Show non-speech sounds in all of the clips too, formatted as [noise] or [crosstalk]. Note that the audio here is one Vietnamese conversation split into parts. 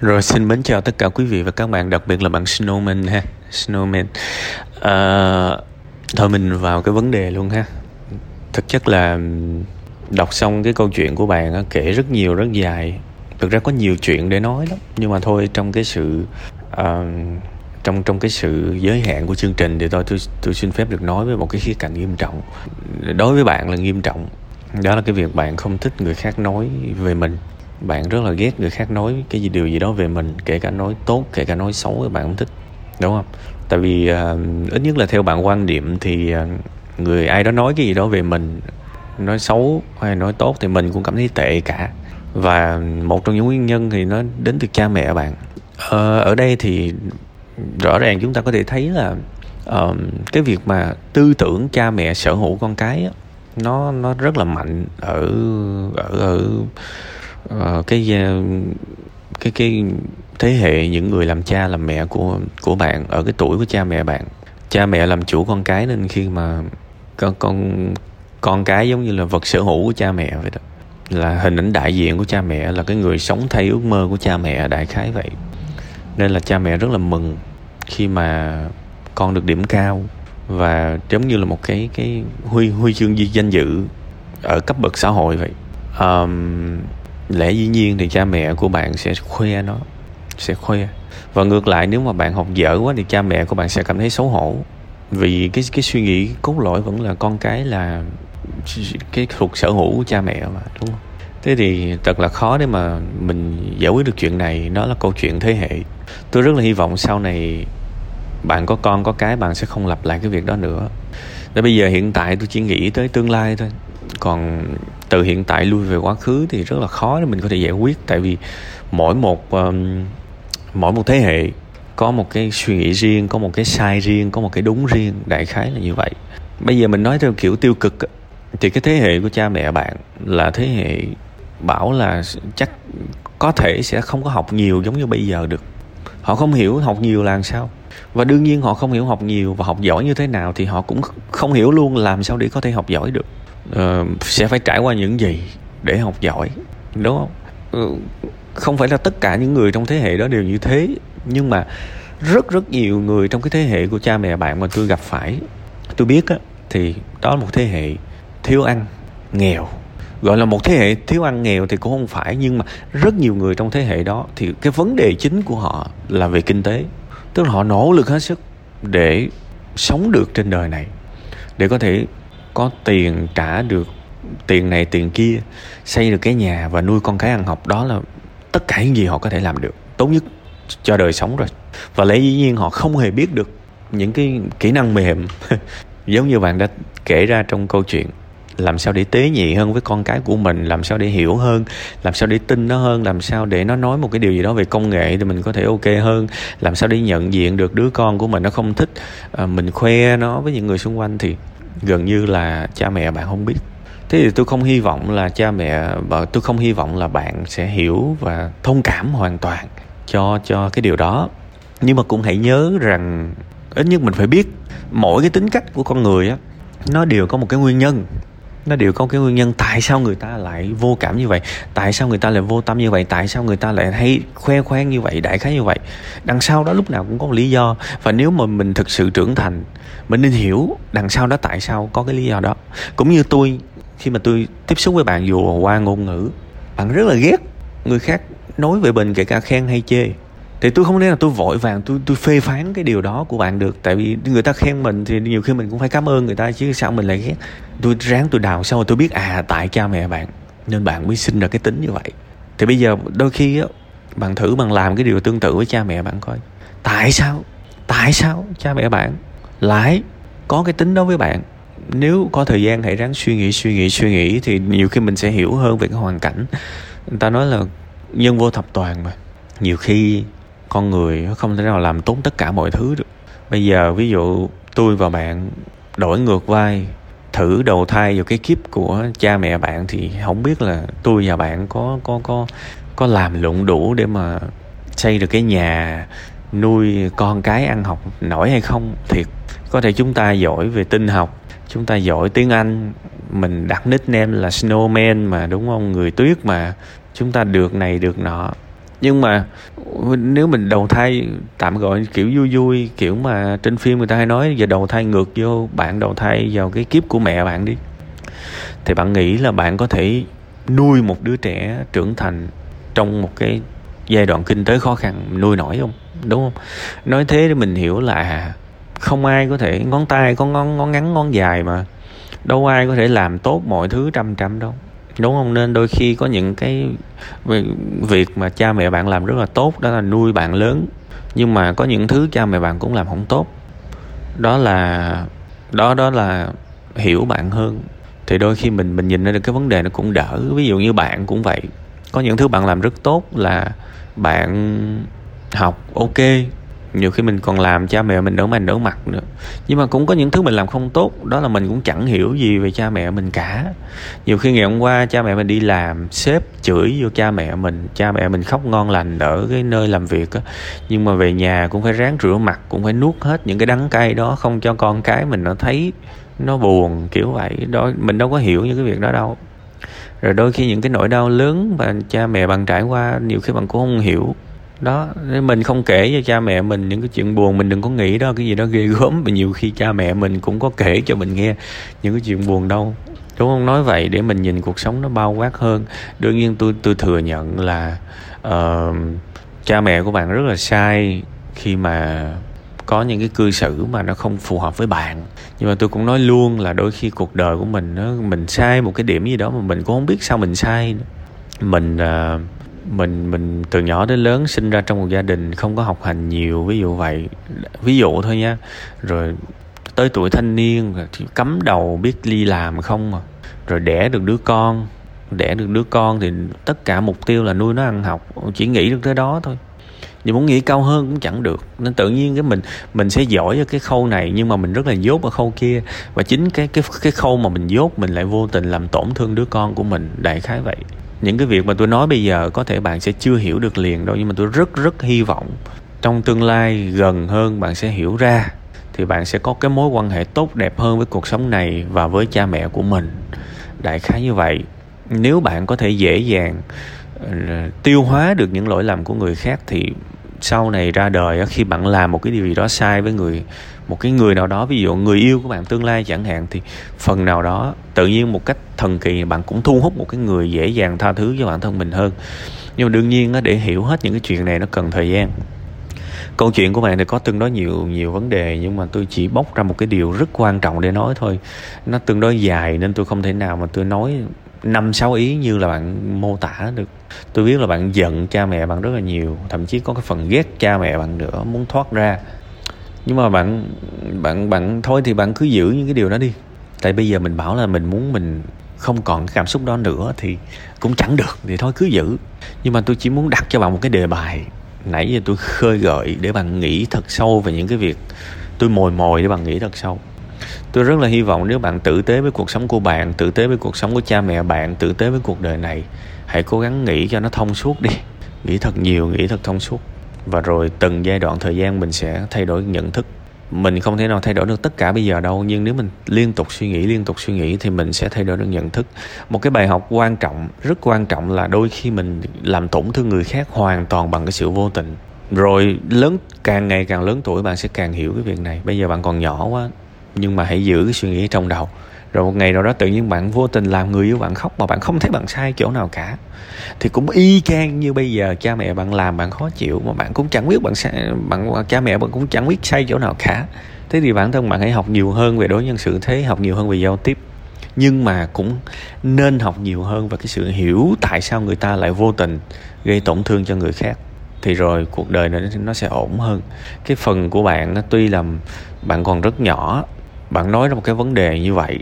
Rồi xin mến chào tất cả quý vị và các bạn, đặc biệt là bạn Snowman ha, Snowman. À, thôi mình vào cái vấn đề luôn ha. Thực chất là đọc xong cái câu chuyện của bạn kể rất nhiều rất dài. Thực ra có nhiều chuyện để nói lắm, nhưng mà thôi trong cái sự uh, trong trong cái sự giới hạn của chương trình thì tôi tôi tôi xin phép được nói với một cái khía cạnh nghiêm trọng. Đối với bạn là nghiêm trọng. Đó là cái việc bạn không thích người khác nói về mình bạn rất là ghét người khác nói cái gì điều gì đó về mình kể cả nói tốt kể cả nói xấu bạn không thích đúng không? Tại vì uh, ít nhất là theo bạn quan điểm thì uh, người ai đó nói cái gì đó về mình nói xấu hay nói tốt thì mình cũng cảm thấy tệ cả. Và một trong những nguyên nhân thì nó đến từ cha mẹ bạn. Uh, ở đây thì rõ ràng chúng ta có thể thấy là uh, cái việc mà tư tưởng cha mẹ sở hữu con cái đó, nó nó rất là mạnh ở ở ở uh, cái ờ, cái cái thế hệ những người làm cha làm mẹ của của bạn ở cái tuổi của cha mẹ bạn. Cha mẹ làm chủ con cái nên khi mà con con con cái giống như là vật sở hữu của cha mẹ vậy đó là hình ảnh đại diện của cha mẹ là cái người sống thay ước mơ của cha mẹ đại khái vậy. Nên là cha mẹ rất là mừng khi mà con được điểm cao và giống như là một cái cái huy huy chương danh dự ở cấp bậc xã hội vậy. Um, lẽ dĩ nhiên thì cha mẹ của bạn sẽ khoe nó, sẽ khoe. Và ngược lại, nếu mà bạn học dở quá thì cha mẹ của bạn sẽ cảm thấy xấu hổ. Vì cái cái suy nghĩ cốt lõi vẫn là con cái là cái thuộc sở hữu của cha mẹ mà, đúng không? Thế thì thật là khó để mà mình giải quyết được chuyện này. Nó là câu chuyện thế hệ. Tôi rất là hy vọng sau này bạn có con, có cái, bạn sẽ không lặp lại cái việc đó nữa. Để bây giờ hiện tại tôi chỉ nghĩ tới tương lai thôi. Còn từ hiện tại lui về quá khứ thì rất là khó để mình có thể giải quyết. Tại vì mỗi một um, mỗi một thế hệ có một cái suy nghĩ riêng có một cái sai riêng có một cái đúng riêng đại khái là như vậy. Bây giờ mình nói theo kiểu tiêu cực thì cái thế hệ của cha mẹ bạn là thế hệ bảo là chắc có thể sẽ không có học nhiều giống như bây giờ được. Họ không hiểu học nhiều là làm sao. Và đương nhiên họ không hiểu học nhiều và học giỏi như thế nào thì họ cũng không hiểu luôn làm sao để có thể học giỏi được uh, sẽ phải trải qua những gì để học giỏi đúng không? Uh, không phải là tất cả những người trong thế hệ đó đều như thế nhưng mà rất rất nhiều người trong cái thế hệ của cha mẹ bạn mà tôi gặp phải. Tôi biết á thì đó là một thế hệ thiếu ăn nghèo. Gọi là một thế hệ thiếu ăn nghèo thì cũng không phải nhưng mà rất nhiều người trong thế hệ đó thì cái vấn đề chính của họ là về kinh tế. Tức là họ nỗ lực hết sức để sống được trên đời này để có thể có tiền trả được tiền này tiền kia xây được cái nhà và nuôi con cái ăn học đó là tất cả những gì họ có thể làm được tốt nhất cho đời sống rồi. Và lẽ dĩ nhiên họ không hề biết được những cái kỹ năng mềm. [laughs] Giống như bạn đã kể ra trong câu chuyện làm sao để tế nhị hơn với con cái của mình làm sao để hiểu hơn làm sao để tin nó hơn làm sao để nó nói một cái điều gì đó về công nghệ thì mình có thể ok hơn làm sao để nhận diện được đứa con của mình nó không thích à, mình khoe nó với những người xung quanh thì gần như là cha mẹ bạn không biết. Thế thì tôi không hy vọng là cha mẹ và tôi không hy vọng là bạn sẽ hiểu và thông cảm hoàn toàn cho cho cái điều đó. Nhưng mà cũng hãy nhớ rằng ít nhất mình phải biết, mỗi cái tính cách của con người á, nó đều có một cái nguyên nhân nó đều có cái nguyên nhân tại sao người ta lại vô cảm như vậy, tại sao người ta lại vô tâm như vậy, tại sao người ta lại hay khoe khoang như vậy, đại khái như vậy. Đằng sau đó lúc nào cũng có một lý do. Và nếu mà mình thực sự trưởng thành, mình nên hiểu đằng sau đó tại sao có cái lý do đó. Cũng như tôi, khi mà tôi tiếp xúc với bạn dù qua ngôn ngữ, bạn rất là ghét người khác nói về mình kể cả khen hay chê thì tôi không nên là tôi vội vàng, tôi tôi phê phán cái điều đó của bạn được. Tại vì người ta khen mình thì nhiều khi mình cũng phải cảm ơn người ta, chứ sao mình lại ghét? Tôi ráng tôi đào xong rồi tôi biết à tại cha mẹ bạn, nên bạn mới sinh ra cái tính như vậy. Thì bây giờ đôi khi á, bạn thử bạn làm cái điều tương tự với cha mẹ bạn coi. Tại sao? Tại sao cha mẹ bạn lại có cái tính đó với bạn? Nếu có thời gian, hãy ráng suy nghĩ suy nghĩ suy nghĩ, thì nhiều khi mình sẽ hiểu hơn về cái hoàn cảnh. Người ta nói là nhân vô thập toàn mà. Nhiều khi con người không thể nào làm tốt tất cả mọi thứ được. Bây giờ, ví dụ tôi và bạn đổi ngược vai, thử đầu thai vào cái kiếp của cha mẹ bạn thì không biết là tôi và bạn có có có có làm lụng đủ để mà xây được cái nhà, nuôi con cái ăn học nổi hay không? Thiệt, có thể chúng ta giỏi về tin học, chúng ta giỏi tiếng anh, mình đặt nickname là snowman mà, đúng không? Người tuyết mà, chúng ta được này, được nọ. Nhưng mà nếu mình đầu thai, tạm gọi kiểu vui vui, kiểu mà trên phim người ta hay nói, giờ đầu thai ngược vô, bạn đầu thai vào cái kiếp của mẹ bạn đi. Thì bạn nghĩ là bạn có thể nuôi một đứa trẻ trưởng thành trong một cái giai đoạn kinh tế khó khăn nuôi nổi không? Đúng không? Nói thế để mình hiểu là à, không ai có thể, ngón tay có ngón ngón ngắn, ngón dài mà. Đâu ai có thể làm tốt mọi thứ trăm trăm đâu đúng không? Nên đôi khi có những cái việc mà cha mẹ bạn làm rất là tốt, đó là nuôi bạn lớn. Nhưng mà có những thứ cha mẹ bạn cũng làm không tốt. Đó là, đó đó là hiểu bạn hơn. Thì đôi khi mình mình nhìn ra được cái vấn đề nó cũng đỡ. Ví dụ như bạn cũng vậy. Có những thứ bạn làm rất tốt là bạn học ok nhiều khi mình còn làm cha mẹ mình đỡ mày, đỡ mặt nữa. Nhưng mà cũng có những thứ mình làm không tốt, đó là mình cũng chẳng hiểu gì về cha mẹ mình cả. Nhiều khi ngày hôm qua cha mẹ mình đi làm, sếp chửi vô cha mẹ mình, cha mẹ mình khóc ngon lành ở cái nơi làm việc á. Nhưng mà về nhà cũng phải ráng rửa mặt, cũng phải nuốt hết những cái đắng cay đó, không cho con cái mình nó thấy nó buồn, kiểu vậy. Đó, mình đâu có hiểu những cái việc đó đâu. Rồi đôi khi những cái nỗi đau lớn mà cha mẹ bạn trải qua, nhiều khi bạn cũng không hiểu đó mình không kể cho cha mẹ mình những cái chuyện buồn mình đừng có nghĩ đó cái gì đó ghê gớm. Mà nhiều khi cha mẹ mình cũng có kể cho mình nghe những cái chuyện buồn đâu. Đúng không? Nói vậy để mình nhìn cuộc sống nó bao quát hơn. Đương nhiên tôi tôi thừa nhận là uh, cha mẹ của bạn rất là sai khi mà có những cái cư xử mà nó không phù hợp với bạn. Nhưng mà tôi cũng nói luôn là đôi khi cuộc đời của mình nó mình sai một cái điểm gì đó mà mình cũng không biết sao mình sai mình uh, mình mình từ nhỏ đến lớn sinh ra trong một gia đình không có học hành nhiều, ví dụ vậy. Ví dụ thôi nha. Rồi tới tuổi thanh niên thì cấm đầu biết đi làm không mà rồi đẻ được đứa con, đẻ được đứa con thì tất cả mục tiêu là nuôi nó ăn học, chỉ nghĩ được tới đó thôi. Nhưng muốn nghĩ cao hơn cũng chẳng được. Nên tự nhiên cái mình mình sẽ giỏi ở cái khâu này nhưng mà mình rất là dốt ở khâu kia. Và chính cái cái cái khâu mà mình dốt mình lại vô tình làm tổn thương đứa con của mình. Đại khái vậy những cái việc mà tôi nói bây giờ có thể bạn sẽ chưa hiểu được liền đâu, nhưng mà tôi rất rất hy vọng trong tương lai gần hơn bạn sẽ hiểu ra, thì bạn sẽ có cái mối quan hệ tốt đẹp hơn với cuộc sống này và với cha mẹ của mình. Đại khái như vậy. Nếu bạn có thể dễ dàng ờ, tiêu hóa được những lỗi lầm của người khác thì sau này ra đời khi bạn làm một cái điều gì đó sai với người một cái người nào đó, ví dụ người yêu của bạn tương lai chẳng hạn, thì phần nào đó tự nhiên một cách thần kỳ, bạn cũng thu hút một cái người dễ dàng tha thứ cho bản thân mình hơn. Nhưng mà đương nhiên để hiểu hết những cái chuyện này, nó cần thời gian. Câu chuyện của bạn thì có tương đối nhiều nhiều vấn đề, nhưng mà tôi chỉ bóc ra một cái điều rất quan trọng để nói thôi. Nó tương đối dài nên tôi không thể nào mà tôi nói năm, sáu ý như là bạn mô tả được. Tôi biết là bạn giận cha mẹ bạn rất là nhiều, thậm chí có cái phần ghét cha mẹ bạn nữa, muốn thoát ra nhưng mà bạn bạn bạn thôi thì bạn cứ giữ những cái điều đó đi. Tại bây giờ mình bảo là mình muốn mình không còn cảm xúc đó nữa thì cũng chẳng được, thì thôi cứ giữ. Nhưng mà tôi chỉ muốn đặt cho bạn một cái đề bài. Nãy giờ tôi khơi gợi để bạn nghĩ thật sâu về những cái việc tôi mồi mồi để bạn nghĩ thật sâu. Tôi rất là hy vọng nếu bạn tử tế với cuộc sống của bạn, tử tế với cuộc sống của cha mẹ bạn, tử tế với cuộc đời này, hãy cố gắng nghĩ cho nó thông suốt đi. Nghĩ thật nhiều, nghĩ thật thông suốt và rồi từng giai đoạn thời gian mình sẽ thay đổi nhận thức. Mình không thể nào thay đổi được tất cả bây giờ đâu, nhưng nếu mình liên tục suy nghĩ, liên tục suy nghĩ thì mình sẽ thay đổi được nhận thức. Một cái bài học quan trọng, rất quan trọng là đôi khi mình làm tổn thương người khác hoàn toàn bằng cái sự vô tình. Rồi lớn, càng ngày càng lớn tuổi bạn sẽ càng hiểu cái việc này. Bây giờ bạn còn nhỏ quá, nhưng mà hãy giữ cái suy nghĩ trong đầu rồi một ngày nào đó tự nhiên bạn vô tình làm người yêu bạn khóc mà bạn không thấy bạn sai chỗ nào cả. Thì cũng y chang như bây giờ cha mẹ bạn làm bạn khó chịu mà bạn cũng chẳng biết bạn sai, bạn, cha mẹ bạn cũng chẳng biết sai chỗ nào cả. Thế thì bản thân bạn hãy học nhiều hơn về đối nhân xử thế, học nhiều hơn về giao tiếp. Nhưng mà cũng nên học nhiều hơn về cái sự hiểu tại sao người ta lại vô tình gây tổn thương cho người khác. Thì rồi cuộc đời nó nó sẽ ổn hơn. Cái phần của bạn nó tuy là bạn còn rất nhỏ, bạn nói ra một cái vấn đề như vậy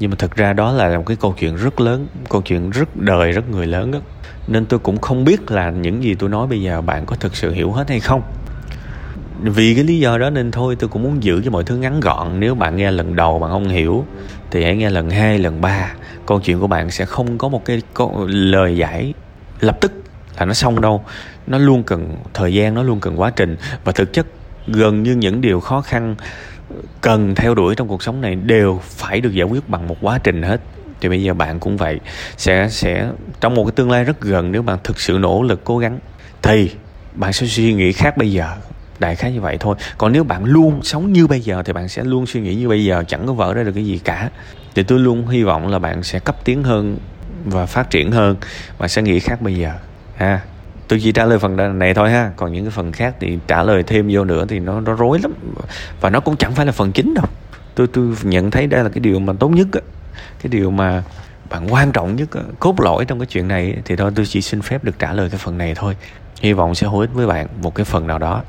nhưng mà thực ra đó là một cái câu chuyện rất lớn, câu chuyện rất đời, rất người lớn đó nên tôi cũng không biết là những gì tôi nói bây giờ bạn có thực sự hiểu hết hay không. Vì cái lý do đó nên thôi, tôi cũng muốn giữ cho mọi thứ ngắn gọn. Nếu bạn nghe lần đầu bạn không hiểu, thì hãy nghe lần hai, lần ba. Câu chuyện của bạn sẽ không có một cái lời giải lập tức là nó xong đâu. Nó luôn cần thời gian, nó luôn cần quá trình. Và thực chất, gần như những điều khó khăn cần theo đuổi trong cuộc sống này đều phải được giải quyết bằng một quá trình hết. Thì bây giờ bạn cũng vậy, sẽ sẽ, trong một cái tương lai rất gần nếu bạn thực sự nỗ lực, cố gắng, thì bạn sẽ suy nghĩ khác bây giờ, đại khái như vậy thôi. Còn nếu bạn luôn sống như bây giờ thì bạn sẽ luôn suy nghĩ như bây giờ, chẳng có vỡ ra được cái gì cả. Thì tôi luôn hy vọng là bạn sẽ cấp tiến hơn và phát triển hơn, bạn sẽ nghĩ khác bây giờ, ha tôi chỉ trả lời phần này thôi ha. Còn những cái phần khác thì trả lời thêm vô nữa thì nó nó rối lắm. Và nó cũng chẳng phải là phần chính đâu. Tôi tôi nhận thấy đây là cái điều mà tốt nhất á. Cái điều mà bạn quan trọng nhất cốt lõi trong cái chuyện này thì thôi, tôi chỉ xin phép được trả lời cái phần này thôi. Hy vọng sẽ hữu ích với bạn một cái phần nào đó.